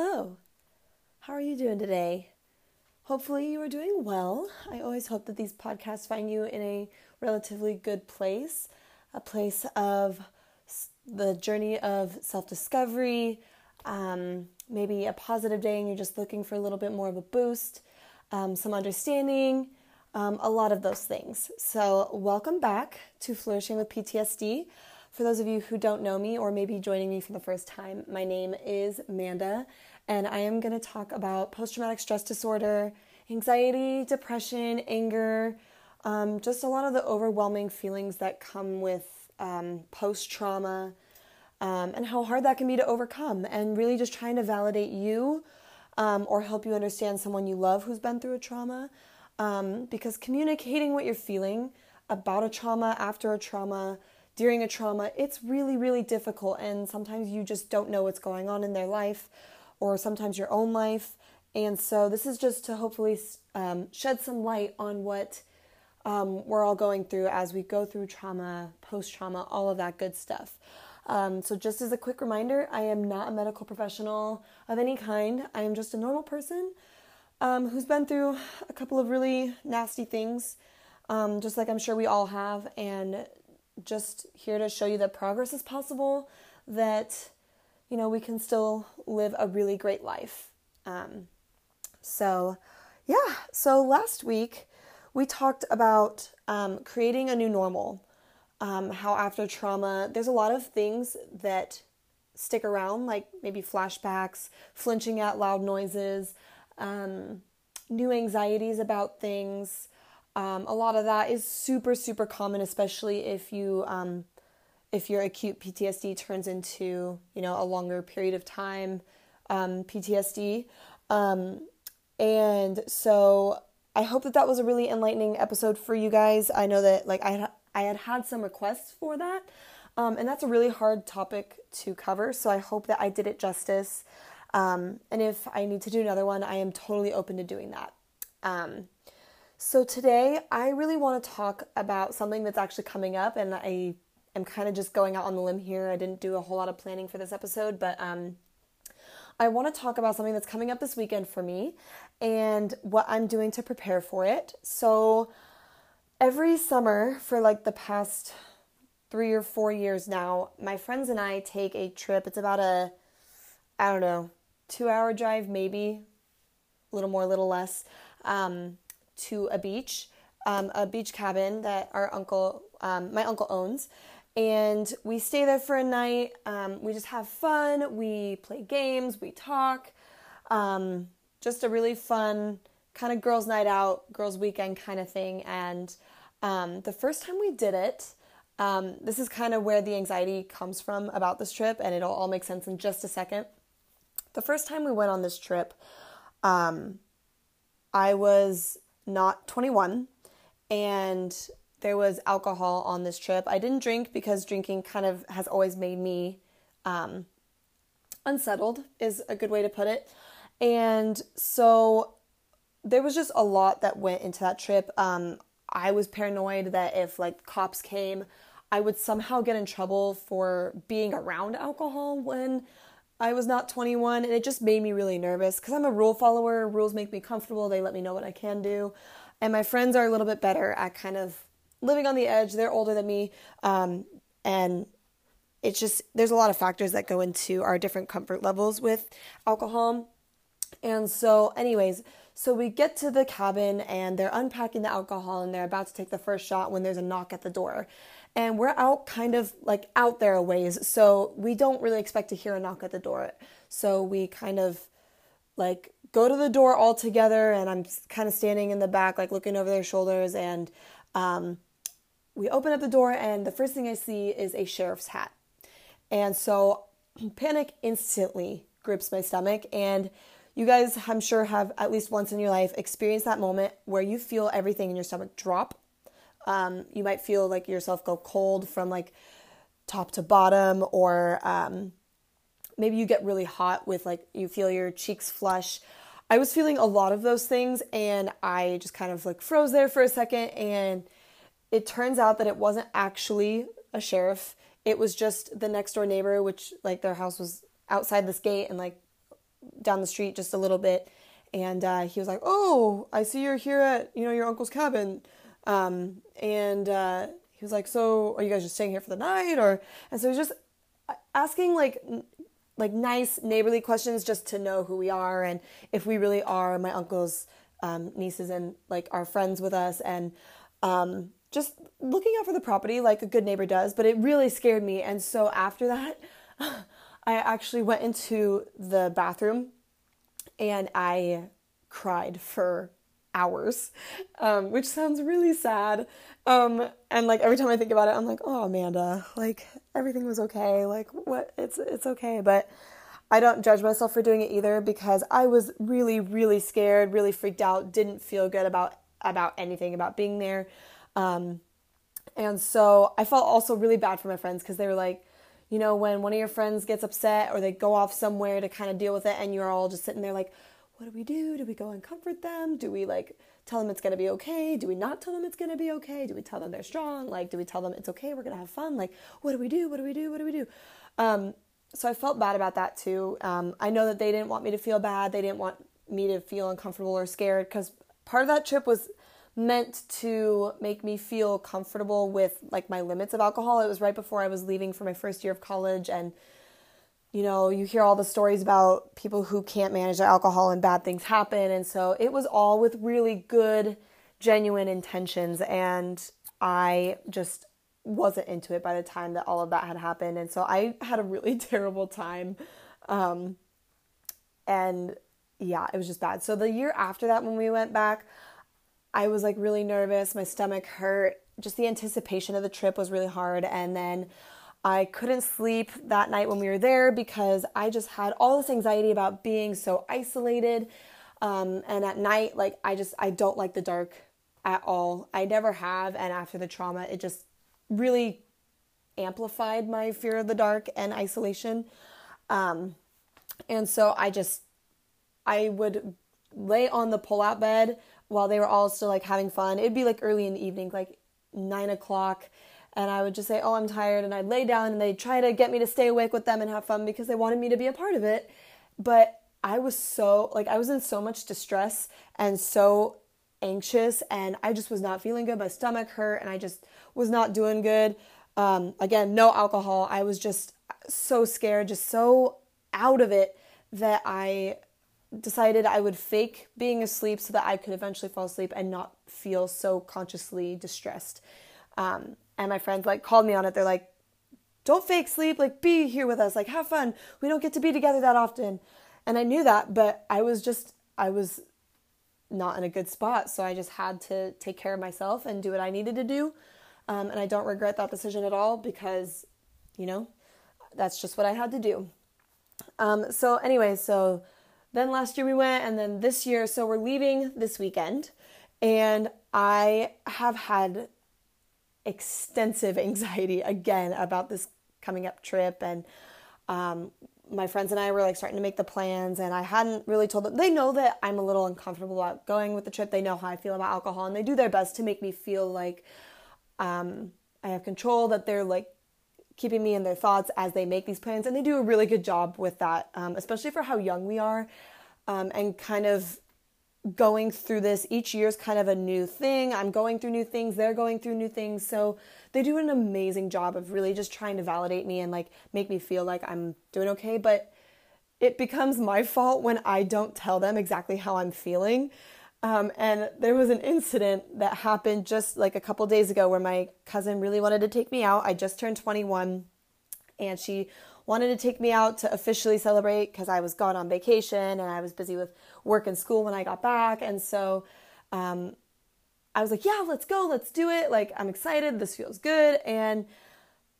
Hello. How are you doing today? Hopefully, you are doing well. I always hope that these podcasts find you in a relatively good place, a place of the journey of self discovery, um, maybe a positive day and you're just looking for a little bit more of a boost, um, some understanding, um, a lot of those things. So, welcome back to Flourishing with PTSD. For those of you who don't know me or maybe joining me for the first time, my name is Manda, and I am going to talk about post traumatic stress disorder, anxiety, depression, anger, um, just a lot of the overwhelming feelings that come with um, post trauma, um, and how hard that can be to overcome, and really just trying to validate you um, or help you understand someone you love who's been through a trauma. Um, because communicating what you're feeling about a trauma, after a trauma, during a trauma, it's really, really difficult. And sometimes you just don't know what's going on in their life or sometimes your own life. And so, this is just to hopefully um, shed some light on what um, we're all going through as we go through trauma, post trauma, all of that good stuff. Um, so, just as a quick reminder, I am not a medical professional of any kind. I am just a normal person um, who's been through a couple of really nasty things, um, just like I'm sure we all have, and just here to show you that progress is possible, that, you know, we can still live a really great life. Um, so, yeah, so last week we talked about um, creating a new normal, um, how after trauma, there's a lot of things that stick around, like maybe flashbacks, flinching at loud noises, um, new anxieties about things. Um, a lot of that is super, super common, especially if you um, if your acute PTSD turns into you know a longer period of time um, PTSD. Um, and so I hope that that was a really enlightening episode for you guys. I know that like I had, I had had some requests for that, um, and that's a really hard topic to cover. So I hope that I did it justice. Um, and if I need to do another one, I am totally open to doing that. So today, I really want to talk about something that's actually coming up, and I am kind of just going out on the limb here. I didn't do a whole lot of planning for this episode, but um, I want to talk about something that's coming up this weekend for me and what I'm doing to prepare for it. So, every summer for like the past three or four years now, my friends and I take a trip. It's about a, I don't know, two hour drive, maybe a little more, a little less um, to a beach, um, a beach cabin that our uncle, um, my uncle owns. And we stay there for a night. Um, we just have fun. We play games. We talk. Um, just a really fun kind of girls' night out, girls' weekend kind of thing. And um, the first time we did it, this is kind of where the anxiety comes from about this trip, and it'll all make sense in just a second. The first time we went on this trip, um, I was not 21 and there was alcohol on this trip. I didn't drink because drinking kind of has always made me um, unsettled, is a good way to put it. And so there was just a lot that went into that trip. Um, I was paranoid that if like cops came, I would somehow get in trouble for being around alcohol when I was not 21 and it just made me really nervous because I'm a rule follower. Rules make me comfortable, they let me know what I can do. And my friends are a little bit better at kind of living on the edge. They're older than me. Um, and it's just, there's a lot of factors that go into our different comfort levels with alcohol. And so, anyways, so we get to the cabin and they're unpacking the alcohol and they're about to take the first shot when there's a knock at the door and we're out kind of like out there a ways so we don't really expect to hear a knock at the door. So we kind of like go to the door all together and i'm kind of standing in the back like looking over their shoulders and um, we open up the door and the first thing i see is a sheriff's hat. And so panic instantly grips my stomach and you guys i'm sure have at least once in your life experienced that moment where you feel everything in your stomach drop um, you might feel like yourself go cold from like top to bottom, or um, maybe you get really hot with like you feel your cheeks flush. I was feeling a lot of those things, and I just kind of like froze there for a second. And it turns out that it wasn't actually a sheriff, it was just the next door neighbor, which like their house was outside this gate and like down the street just a little bit, and uh, he was like, "Oh, I see you're here at you know your uncle's cabin," um, and uh, he was like, "So are you guys just staying here for the night?" Or and so he's just asking like like nice neighborly questions just to know who we are and if we really are my uncle's um, nieces and like are friends with us and um, just looking out for the property like a good neighbor does. But it really scared me, and so after that, I actually went into the bathroom and I cried for hours, um, which sounds really sad. Um, and like every time I think about it, I'm like, oh Amanda, like everything was okay. Like what? It's it's okay, but. I don't judge myself for doing it either because I was really, really scared, really freaked out, didn't feel good about about anything about being there. Um, and so I felt also really bad for my friends because they were like, you know, when one of your friends gets upset or they go off somewhere to kind of deal with it, and you're all just sitting there like, what do we do? Do we go and comfort them? Do we like tell them it's gonna be okay? Do we not tell them it's gonna be okay? Do we tell them they're strong? Like, do we tell them it's okay? We're gonna have fun? Like, what do we do? What do we do? What do we do? Um, so I felt bad about that too. Um, I know that they didn't want me to feel bad. They didn't want me to feel uncomfortable or scared because part of that trip was meant to make me feel comfortable with like my limits of alcohol. It was right before I was leaving for my first year of college and you know, you hear all the stories about people who can't manage their alcohol and bad things happen and so it was all with really good genuine intentions and I just wasn't into it by the time that all of that had happened and so I had a really terrible time um and yeah, it was just bad. So the year after that when we went back, I was like really nervous. My stomach hurt. Just the anticipation of the trip was really hard. And then I couldn't sleep that night when we were there because I just had all this anxiety about being so isolated. Um, and at night, like, I just, I don't like the dark at all. I never have. And after the trauma, it just really amplified my fear of the dark and isolation. Um, and so I just, I would lay on the pull out bed while they were all still like having fun. It'd be like early in the evening, like nine o'clock. And I would just say, Oh, I'm tired. And I'd lay down and they'd try to get me to stay awake with them and have fun because they wanted me to be a part of it. But I was so, like, I was in so much distress and so anxious and I just was not feeling good. My stomach hurt and I just was not doing good. Um, again, no alcohol. I was just so scared, just so out of it that I decided I would fake being asleep so that I could eventually fall asleep and not feel so consciously distressed. Um, and my friends like called me on it. They're like, "Don't fake sleep. Like, be here with us. Like, have fun. We don't get to be together that often." And I knew that, but I was just I was not in a good spot, so I just had to take care of myself and do what I needed to do. Um, and I don't regret that decision at all because, you know, that's just what I had to do. Um, so anyway, so then last year we went, and then this year, so we're leaving this weekend. And I have had extensive anxiety again about this coming up trip. And um, my friends and I were like starting to make the plans, and I hadn't really told them. They know that I'm a little uncomfortable about going with the trip. They know how I feel about alcohol, and they do their best to make me feel like um, I have control, that they're like keeping me in their thoughts as they make these plans. And they do a really good job with that, um, especially for how young we are um, and kind of going through this. Each year is kind of a new thing. I'm going through new things, they're going through new things. So they do an amazing job of really just trying to validate me and like make me feel like I'm doing okay. But it becomes my fault when I don't tell them exactly how I'm feeling. Um, and there was an incident that happened just like a couple days ago where my cousin really wanted to take me out. I just turned 21 and she wanted to take me out to officially celebrate because I was gone on vacation and I was busy with work and school when I got back. And so um, I was like, yeah, let's go, let's do it. Like, I'm excited, this feels good. And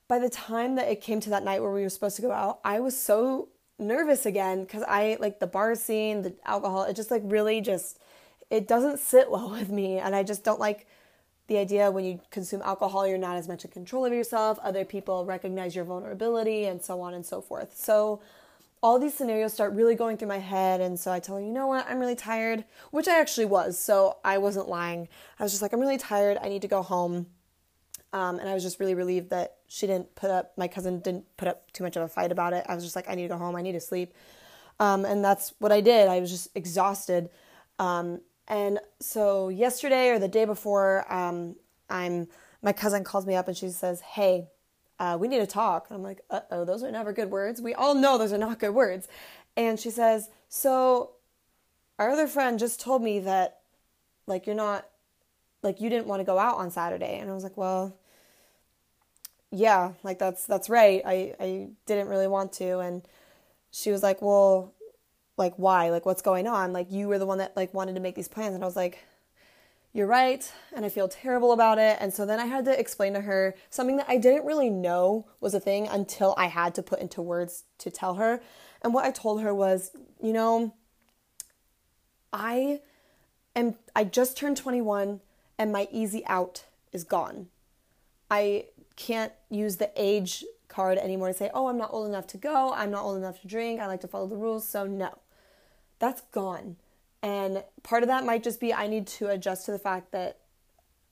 by the time that it came to that night where we were supposed to go out, I was so nervous again because I like the bar scene, the alcohol, it just like really just it doesn't sit well with me and I just don't like the idea when you consume alcohol you're not as much in control of yourself. Other people recognize your vulnerability and so on and so forth. So all these scenarios start really going through my head and so i tell her you know what? I'm really tired which i actually was. So i wasn't lying. I was just like i'm really tired. I need to go home. Um, and i was just really relieved that she didn't put up my cousin didn't put up too much of a fight about it. I was just like i need to go home. I need to sleep. Um, and that's what I did. I was just exhausted. Um, and so yesterday or the day before, um, I'm my cousin calls me up and she says, "Hey, uh, we need to talk." And I'm like, "Uh oh, those are never good words. We all know those are not good words." And she says, "So, our other friend just told me that, like, you're not, like, you didn't want to go out on Saturday." And I was like, "Well." yeah, like that's that's right. I I didn't really want to and she was like, "Well, like why? Like what's going on? Like you were the one that like wanted to make these plans." And I was like, "You're right." And I feel terrible about it. And so then I had to explain to her something that I didn't really know was a thing until I had to put into words to tell her. And what I told her was, you know, I am I just turned 21 and my easy out is gone. I can't use the age card anymore to say, oh, I'm not old enough to go, I'm not old enough to drink, I like to follow the rules, so no. That's gone. And part of that might just be I need to adjust to the fact that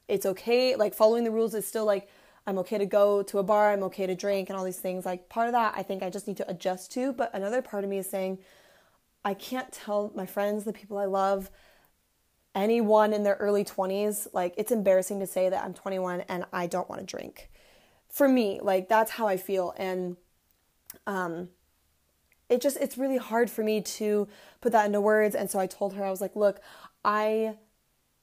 it's okay. Like following the rules is still like I'm okay to go to a bar, I'm okay to drink, and all these things. Like part of that I think I just need to adjust to. But another part of me is saying I can't tell my friends, the people I love, anyone in their early 20s, like it's embarrassing to say that I'm 21 and I don't want to drink for me like that's how i feel and um it just it's really hard for me to put that into words. And so i told her i was like look i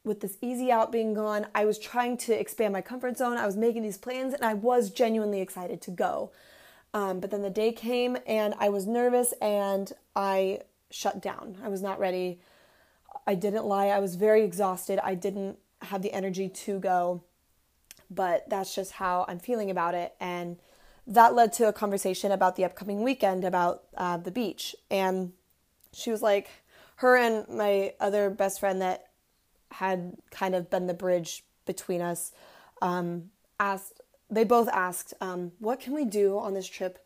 with this easy out being gone i was trying to expand my comfort zone. I was making these plans and i was genuinely excited to go. Um, but then the day came and i was nervous and i shut down. I was not ready. I didn't lie. I was very exhausted. I didn't have the energy to go. But that's just how I'm feeling about it. And that led to a conversation about the upcoming weekend about uh, the beach. And she was like, her and my other best friend that had kind of been the bridge between us um, asked, they both asked, um, what can we do on this trip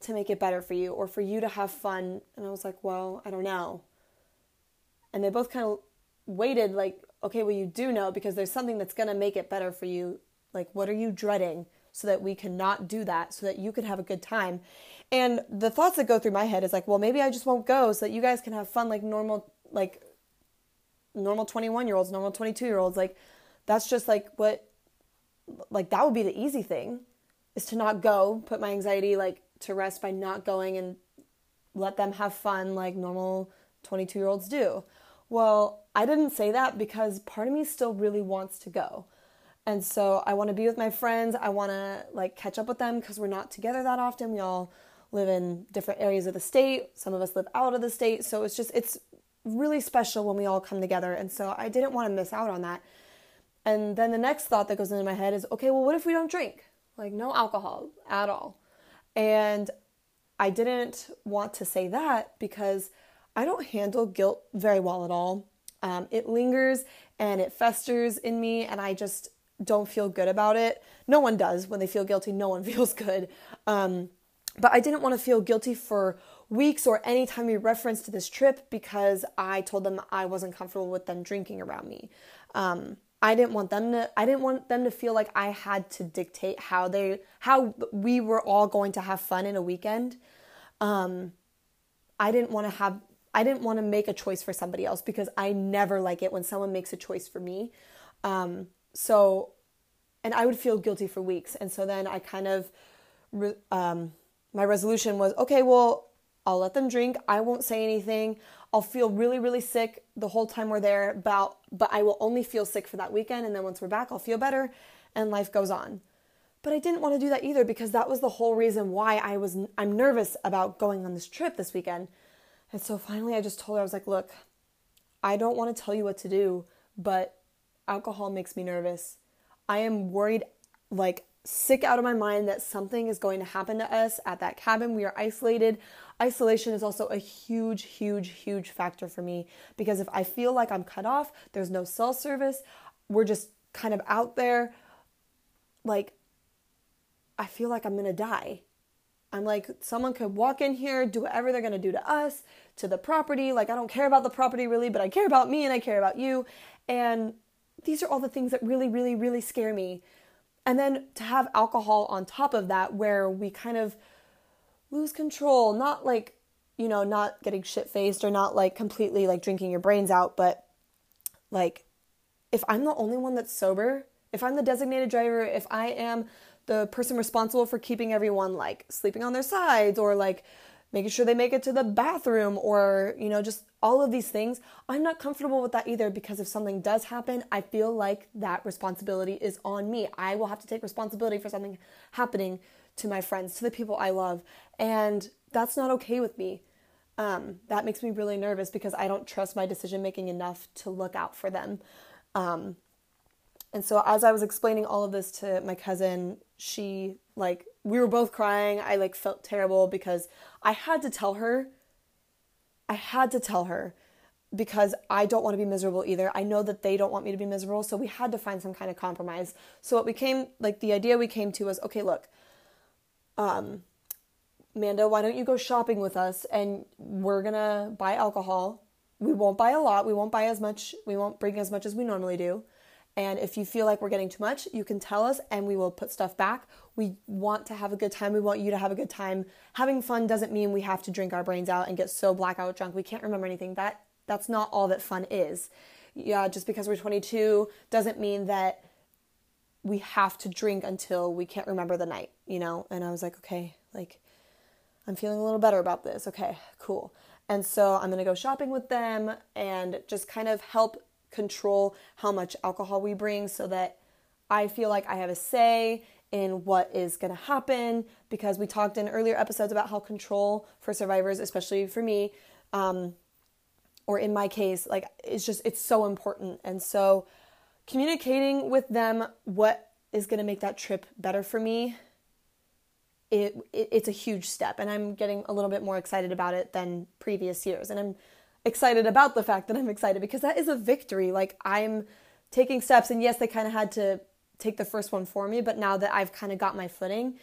to make it better for you or for you to have fun? And I was like, well, I don't know. And they both kind of waited, like, okay, well, you do know because there's something that's going to make it better for you. Like, what are you dreading so that we can not do that, so that you can have a good time? And the thoughts that go through my head is like, well, maybe I just won't go so that you guys can have fun like normal, like normal 21 year olds, normal 22 year olds. Like, that's just like what, like, that would be the easy thing is to not go, put my anxiety like to rest by not going and let them have fun like normal 22 year olds do. Well, I didn't say that because part of me still really wants to go. And so I want to be with my friends. I want to like catch up with them because we're not together that often. We all live in different areas of the state. Some of us live out of the state. So it's just, it's really special when we all come together. And so I didn't want to miss out on that. And then the next thought that goes into my head is okay, well, what if we don't drink? Like, no alcohol at all. And I didn't want to say that because I don't handle guilt very well at all. Um, it lingers and it festers in me, and I just don't feel good about it. No one does when they feel guilty, no one feels good. Um, but I didn't want to feel guilty for weeks or any time we referenced this trip because I told them I wasn't comfortable with them drinking around me. Um, I didn't want them to I didn't want them to feel like I had to dictate how they how we were all going to have fun in a weekend. Um, I didn't want to have I didn't want to make a choice for somebody else because I never like it when someone makes a choice for me. Um, so, and I would feel guilty for weeks. And so then I kind of, um, my resolution was okay, well, I'll let them drink. I won't say anything. I'll feel really, really sick the whole time we're there, but, but I will only feel sick for that weekend. And then once we're back, I'll feel better and life goes on. But I didn't want to do that either because that was the whole reason why I was I'm nervous about going on this trip this weekend and so finally, I just told her, I was like, look, I don't want to tell you what to do, but alcohol makes me nervous. I am worried, like, sick out of my mind that something is going to happen to us at that cabin. We are isolated. Isolation is also a huge, huge, huge factor for me because if I feel like I'm cut off, there's no cell service, we're just kind of out there, like, I feel like I'm gonna die. I'm like, someone could walk in here, do whatever they're gonna do to us, to the property. Like, I don't care about the property really, but I care about me and I care about you. And these are all the things that really, really, really scare me. And then to have alcohol on top of that, where we kind of lose control, not like you know, not getting shit faced or not like completely like drinking your brains out, but like if I'm the only one that's sober, if I'm the designated driver, if I am the person responsible for keeping everyone like sleeping on their sides or like making sure they make it to the bathroom or, you know, just all of these things, I'm not comfortable with that either because if something does happen, I feel like that responsibility is on me. I will have to take responsibility for something happening to my friends, to the people I love. And that's not okay with me. Um, that makes me really nervous because I don't trust my decision making enough to look out for them. Um, and so as I was explaining all of this to my cousin, she like we were both crying. I like felt terrible because I had to tell her I had to tell her because I don't want to be miserable either. I know that they don't want me to be miserable, so we had to find some kind of compromise. So what we came like the idea we came to was okay, look. Um Manda, why don't you go shopping with us and we're going to buy alcohol. We won't buy a lot. We won't buy as much. We won't bring as much as we normally do. And if you feel like we're getting too much, you can tell us and we will put stuff back. We want to have a good time. We want you to have a good time. Having fun doesn't mean we have to drink our brains out and get so blackout drunk we can't remember anything. That that's not all that fun is. Yeah, just because we're 22 doesn't mean that we have to drink until we can't remember the night, you know? And I was like, okay, like I'm feeling a little better about this. Okay, cool. And so I'm going to go shopping with them and just kind of help control how much alcohol we bring so that I feel like I have a say in what is going to happen. Because we talked in earlier episodes about how control for survivors, especially for me, um, or in my case, like it's just, it's so important. And so communicating with them what is going to make that trip better for me it, it, it's a huge step. And i'm getting a little bit more excited about it than previous years. And i'm excited about the fact that i'm excited because that is a victory. Like i'm taking steps and yes they kind of had to take the first one for me but now that i've kind of got my footing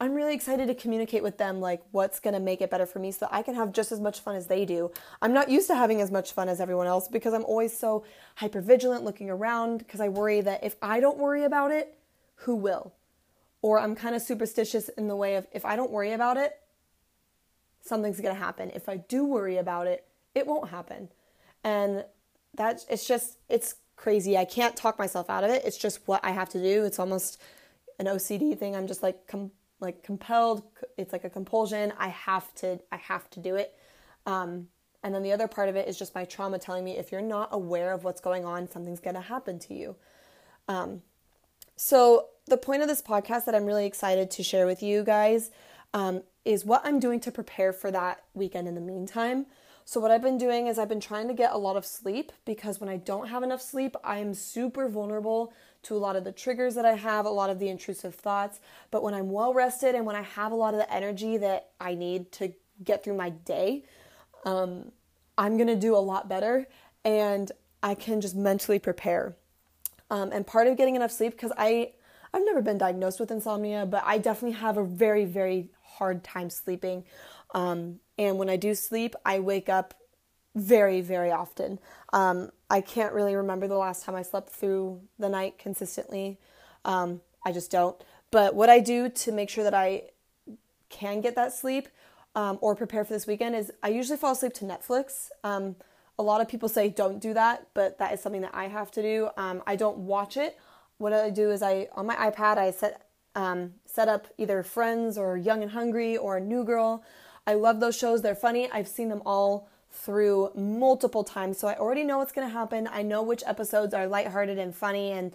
i'm really excited to communicate with them like what's going to make it better for me so that i can have just as much fun as they do. I'm not used to having as much fun as everyone else because i'm always so hyper vigilant looking around because i worry that if i don't worry about it who will? Or I'm kind of superstitious in the way of if I don't worry about it, something's going to happen. If I do worry about it, it won't happen. And that it's just it's crazy. I can't talk myself out of it. It's just what I have to do. It's almost an OCD thing. I'm just like com- like compelled. It's like a compulsion. I have to I have to do it. Um, and then the other part of it is just my trauma telling me if you're not aware of what's going on, something's going to happen to you. Um, so the point of this podcast that I'm really excited to share with you guys um, is what I'm doing to prepare for that weekend in the meantime. So, what I've been doing is I've been trying to get a lot of sleep because when I don't have enough sleep, I am super vulnerable to a lot of the triggers that I have, a lot of the intrusive thoughts. But when I'm well rested and when I have a lot of the energy that I need to get through my day, um, I'm gonna do a lot better and I can just mentally prepare. Um, and part of getting enough sleep, because I I've never been diagnosed with insomnia, but I definitely have a very, very hard time sleeping. Um, and when I do sleep, I wake up very, very often. Um, I can't really remember the last time I slept through the night consistently. Um, I just don't. But what I do to make sure that I can get that sleep um, or prepare for this weekend is I usually fall asleep to Netflix. Um, a lot of people say don't do that, but that is something that I have to do. Um, I don't watch it what I do is I on my iPad I set um, set up either Friends or Young and Hungry or New Girl. I love those shows. They're funny. I've seen them all through multiple times, so I already know what's going to happen. I know which episodes are lighthearted and funny, and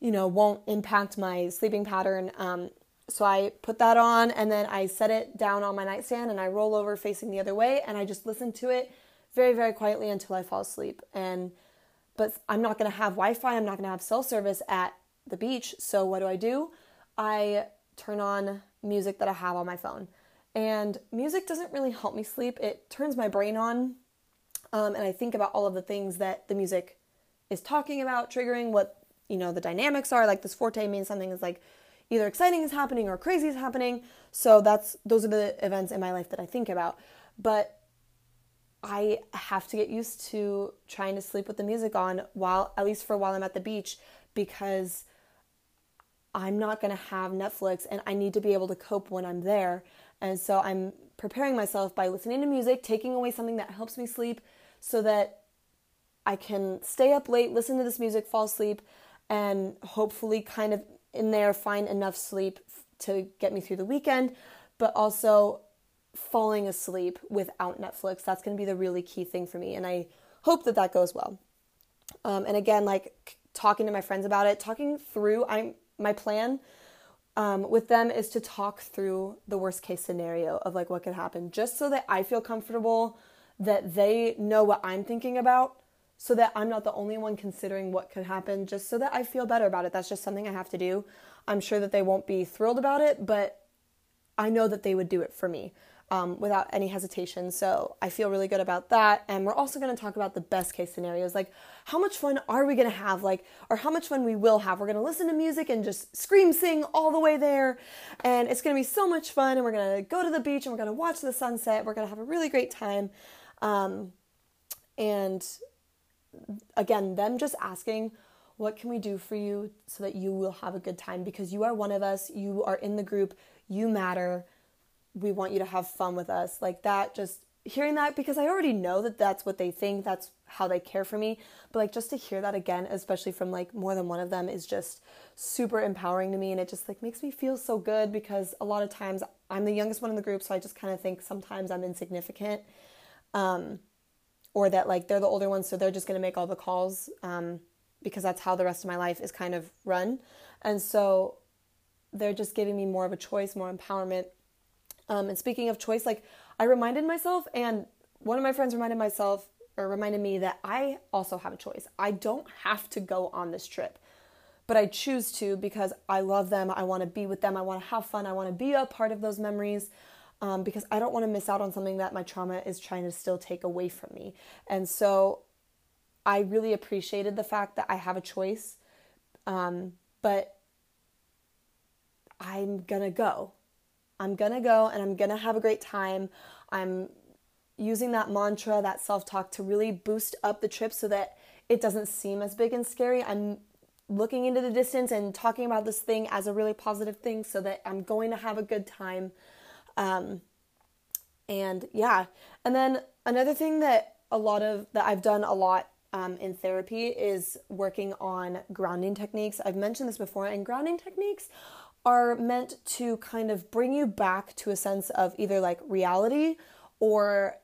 you know won't impact my sleeping pattern. Um, so I put that on, and then I set it down on my nightstand, and I roll over facing the other way, and I just listen to it very, very quietly until I fall asleep. And but I'm not going to have Wi Fi, I'm not going to have cell service at the beach. So, what do I do? I turn on music that I have on my phone. And music doesn't really help me sleep, it turns my brain on. Um, and I think about all of the things that the music is talking about, triggering what you know the dynamics are. Like this forte means something is like either exciting is happening or crazy is happening. So that's those are the events in my life that I think about. But I have to get used to trying to sleep with the music on while, at least for while I'm at the beach, because I'm not going to have Netflix and I need to be able to cope when I'm there. And so I'm preparing myself by listening to music, taking away something that helps me sleep so that I can stay up late, listen to this music, fall asleep, and hopefully kind of in there find enough sleep to get me through the weekend, but also falling asleep without Netflix. That's going to be the really key thing for me. And I hope that that goes well. Um, and again, like talking to my friends about it, talking through I'm my plan um, with them is to talk through the worst case scenario of like what could happen, just so that I feel comfortable that they know what I'm thinking about, so that I'm not the only one considering what could happen, just so that I feel better about it. That's just something I have to do. I'm sure that they won't be thrilled about it, but I know that they would do it for me um, without any hesitation. So I feel really good about that. And we're also going to talk about the best case scenarios like how much fun are we going to have, like, or how much fun we will have. We're going to listen to music and just scream sing all the way there. And it's going to be so much fun. And we're going to go to the beach and we're going to watch the sunset. We're going to have a really great time. Um, and again, them just asking, what can we do for you so that you will have a good time? Because you are one of us, you are in the group, you matter we want you to have fun with us. Like that, just hearing that because I already know that that's what they think, that's how they care for me. But like just to hear that again, especially from like more than one of them, is just super empowering to me. And it just like makes me feel so good because a lot of times I'm the youngest one in the group. So I just kind of think sometimes I'm insignificant. Um, or that like they're the older ones, so they're just to make all the calls um, because that's how the rest of my life is kind of run. And so they're just giving me more of a choice, more empowerment um, and speaking of choice, like I reminded myself, and one of my friends reminded myself or reminded me that I also have a choice. I don't have to go on this trip, but I choose to because I love them. I want to be with them. I want to have fun. I want to be a part of those memories. Um, because I don't want to miss out on something that my trauma is trying to still take away from me. And so I really appreciated the fact that I have a choice. Um, but I'm gonna go. I'm gonna go and I'm gonna have a great time. I'm using that mantra, that self talk to really boost up the trip so that it doesn't seem as big and scary. I'm looking into the distance and talking about this thing as a really positive thing so that I'm going to have a good time. Um, and yeah, and then another thing that a lot of that I've done a lot um, in therapy is working on grounding techniques. I've mentioned this before, and grounding techniques are meant to kind of bring you back to a sense of either like reality or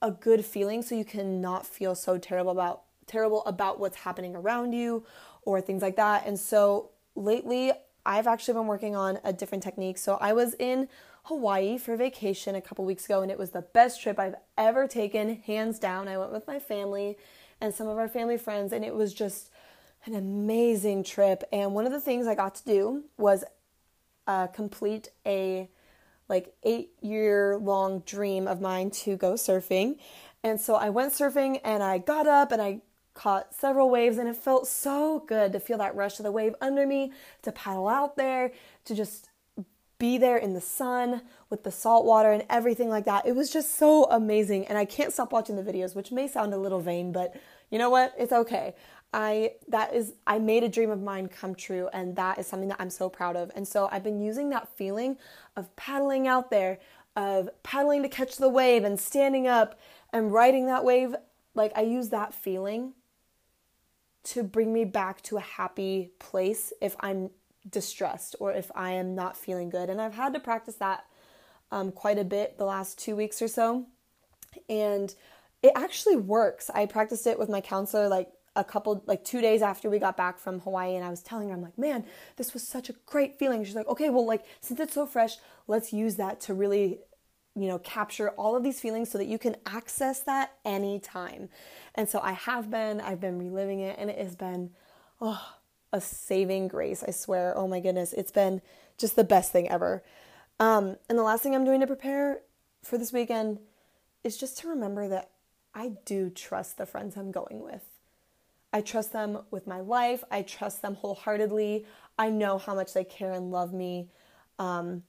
a good feeling so you can not feel so terrible about terrible about what's happening around you or things like that. And so lately I've actually been working on a different technique. So I was in Hawaii for vacation a couple weeks ago and it was the best trip I've ever taken, hands down. I went with my family and some of our family friends and it was just an amazing trip. And one of the things I got to do was uh, complete a like eight year long dream of mine to go surfing. And so I went surfing and I got up and I caught several waves and it felt so good to feel that rush of the wave under me, to paddle out there, to just be there in the sun with the salt water and everything like that. It was just so amazing. And I can't stop watching the videos, which may sound a little vain, but you know what? It's okay. I that is I made a dream of mine come true and that is something that I'm so proud of. And so I've been using that feeling of paddling out there, of paddling to catch the wave and standing up and riding that wave, like I use that feeling to bring me back to a happy place if I'm distressed or if I am not feeling good. And I've had to practice that um, quite a bit the last two weeks or so. And it actually works. I practiced it with my counselor like a couple like two days after we got back from Hawaii and I was telling her I'm like man this was such a great feeling. She's like okay well like since it's so fresh let's use that to really you know capture all of these feelings so that you can access that anytime. And so I have been I've been reliving it and it has been oh a saving grace I swear. Oh my goodness it's been just the best thing ever. Um, and the last thing I'm doing to prepare for this weekend is just to remember that I do trust the friends I'm going with I trust them with my life. I trust them wholeheartedly. I know how much they care and love me. Um,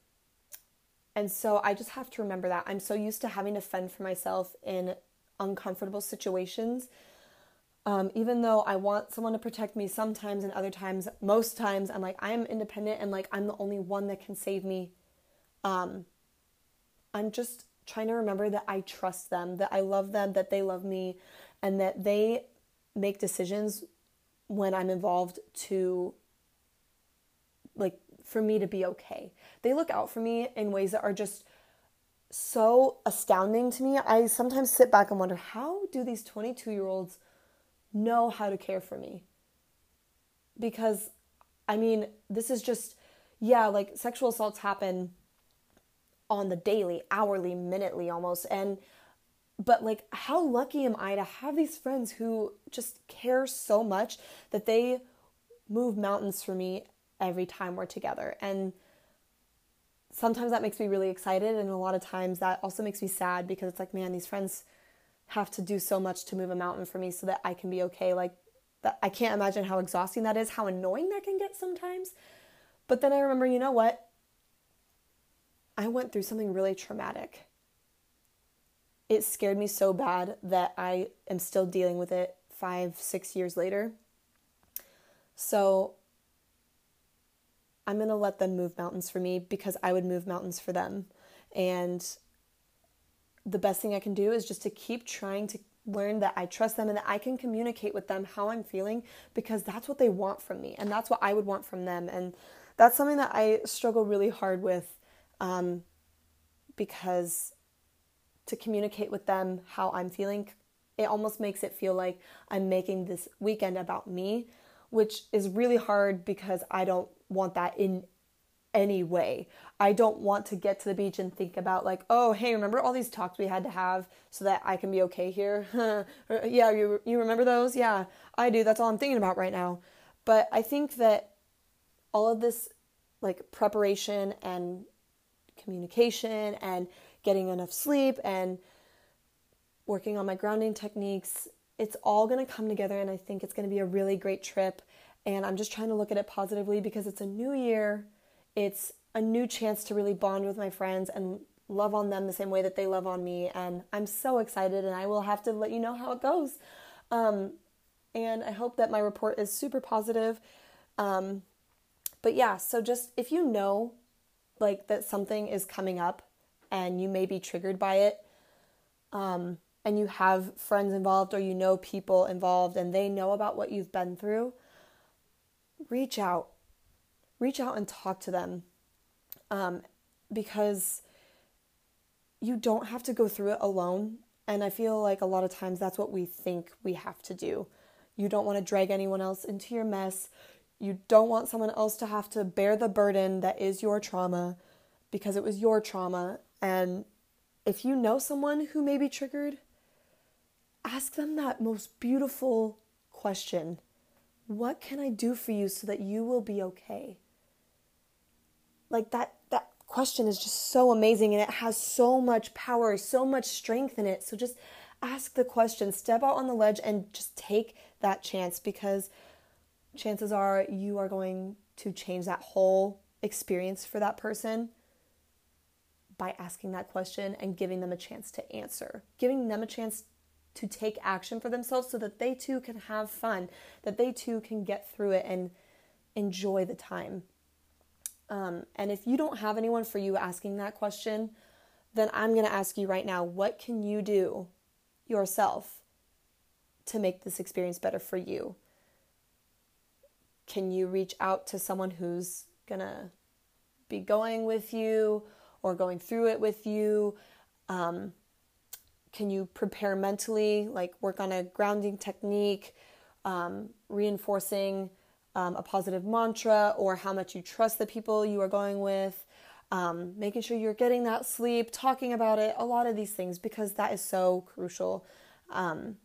and so I just have to remember that. I'm so used to having to fend for myself in uncomfortable situations. Um, even though I want someone to protect me sometimes and other times, most times I'm like, I am independent and like I'm the only one that can save me. Um, I'm just trying to remember that I trust them, that I love them, that they love me, and that they make decisions when I'm involved to like for me to be okay. They look out for me in ways that are just so astounding to me. I sometimes sit back and wonder how do these 22 year olds know how to care for me? Because, I mean, this is just, yeah, like sexual assaults happen on the daily, hourly, minutely almost. And, but like, how lucky am I to have these friends who just care so much that they move mountains for me every time we're together. And sometimes that makes me really excited. And a lot of times that also makes me sad because it's like, man, these friends have to do so much to move a mountain for me so that I can be okay. Like, that, I can't imagine how exhausting that is, how annoying that can get sometimes. But then I remember, you know what? I went through something really traumatic. It scared me so bad that I am still dealing with it five, six years later. So I'm going to let them move mountains for me because I would move mountains for them. And the best thing I can do is just to keep trying to learn that I trust them and that I can communicate with them how I'm feeling because that's what they want from me and that's what I would want from them. And that's something that I struggle really hard with um, because to communicate with them how I'm feeling, it almost makes it feel like I'm making this weekend about me, which is really hard because I don't want that in any way. I don't want to get to the beach and think about like, oh, hey, remember all these talks we had to have so that I can be okay here? yeah, you you remember those? Yeah, I do. That's all I'm thinking about right now. But I think that all of this like preparation and communication and getting enough sleep and working on my grounding techniques, it's all going to come together and I think it's going to be a really great trip and I'm just trying to look at it positively because it's a new year. It's a new chance to really bond with my friends and love on them the same way that they love on me. And I'm so excited, and I will have to let you know how it goes. Um, and I hope that my report is super positive. Um, but yeah, so just if you know like that something is coming up and you may be triggered by it, um, and you have friends involved or you know people involved and they know about what you've been through, reach out. Reach out and talk to them um, because you don't have to go through it alone. And I feel like a lot of times that's what we think we have to do. You don't want to drag anyone else into your mess. You don't want someone else to have to bear the burden that is your trauma because it was your trauma. And if you know someone who may be triggered, ask them that most beautiful question what can I do for you so that you will be okay? Like that that question is just so amazing and it has so much power, so much strength in it. So just ask the question, step out on the ledge and just take that chance because chances are you are going to change that whole experience for that person by asking that question and giving them a chance to answer, giving them a chance to take action for themselves so that they too can have fun, that they too can get through it and enjoy the time. Um, and if you don't have anyone for you asking that question, then I'm going to ask you right now what can you do yourself to make this experience better for you? Can you reach out to someone who's going to be going with you or going through it with you? Um, can you prepare mentally, like work on a grounding technique, um, reinforcing um, a positive mantra, or how much you trust the people you are going with, um, making sure you're getting that sleep, talking about it, a lot of these things, because that is so crucial. Um,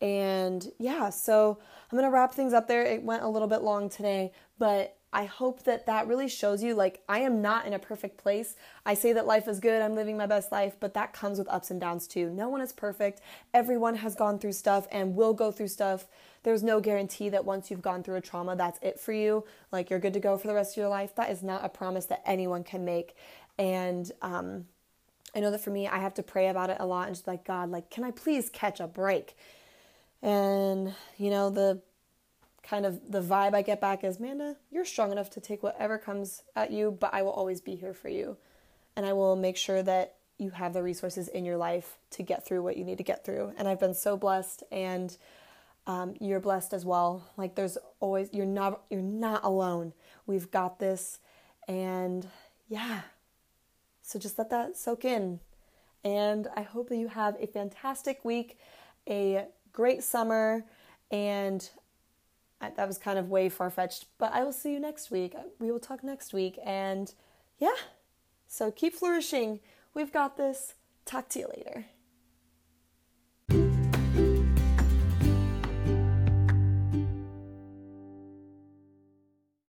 and yeah, so I'm to wrap things up there. It went a little bit long today, but I hope that that really shows you like I am not in a perfect place. I say that life is good, I'm living my best life, but that comes with ups and downs too. No one is perfect. Everyone has gone through stuff and will go through stuff. There's no guarantee that once you've gone through a trauma, that's it for you. Like you're good to go for the rest of your life. That is not a promise that anyone can make. And um, I know that for me, I have to pray about it a lot and just like, God, like, can I please catch a break? And, you know, the kind of the vibe I get back is, Manda, you're strong enough to take whatever comes at you, but I will always be here for you. and I will make sure that you have the resources in your life to get through what you need to get through. And I've been so blessed, and um, you're blessed as well. Like there's always you're not you're not alone. We've got this, and yeah. So just let that soak in, and I hope that you have a fantastic week, a great summer, and that was kind of way far fetched. But I will see you next week. Uh, we will talk next week, and yeah. So keep flourishing. We've got this. Talk to you later.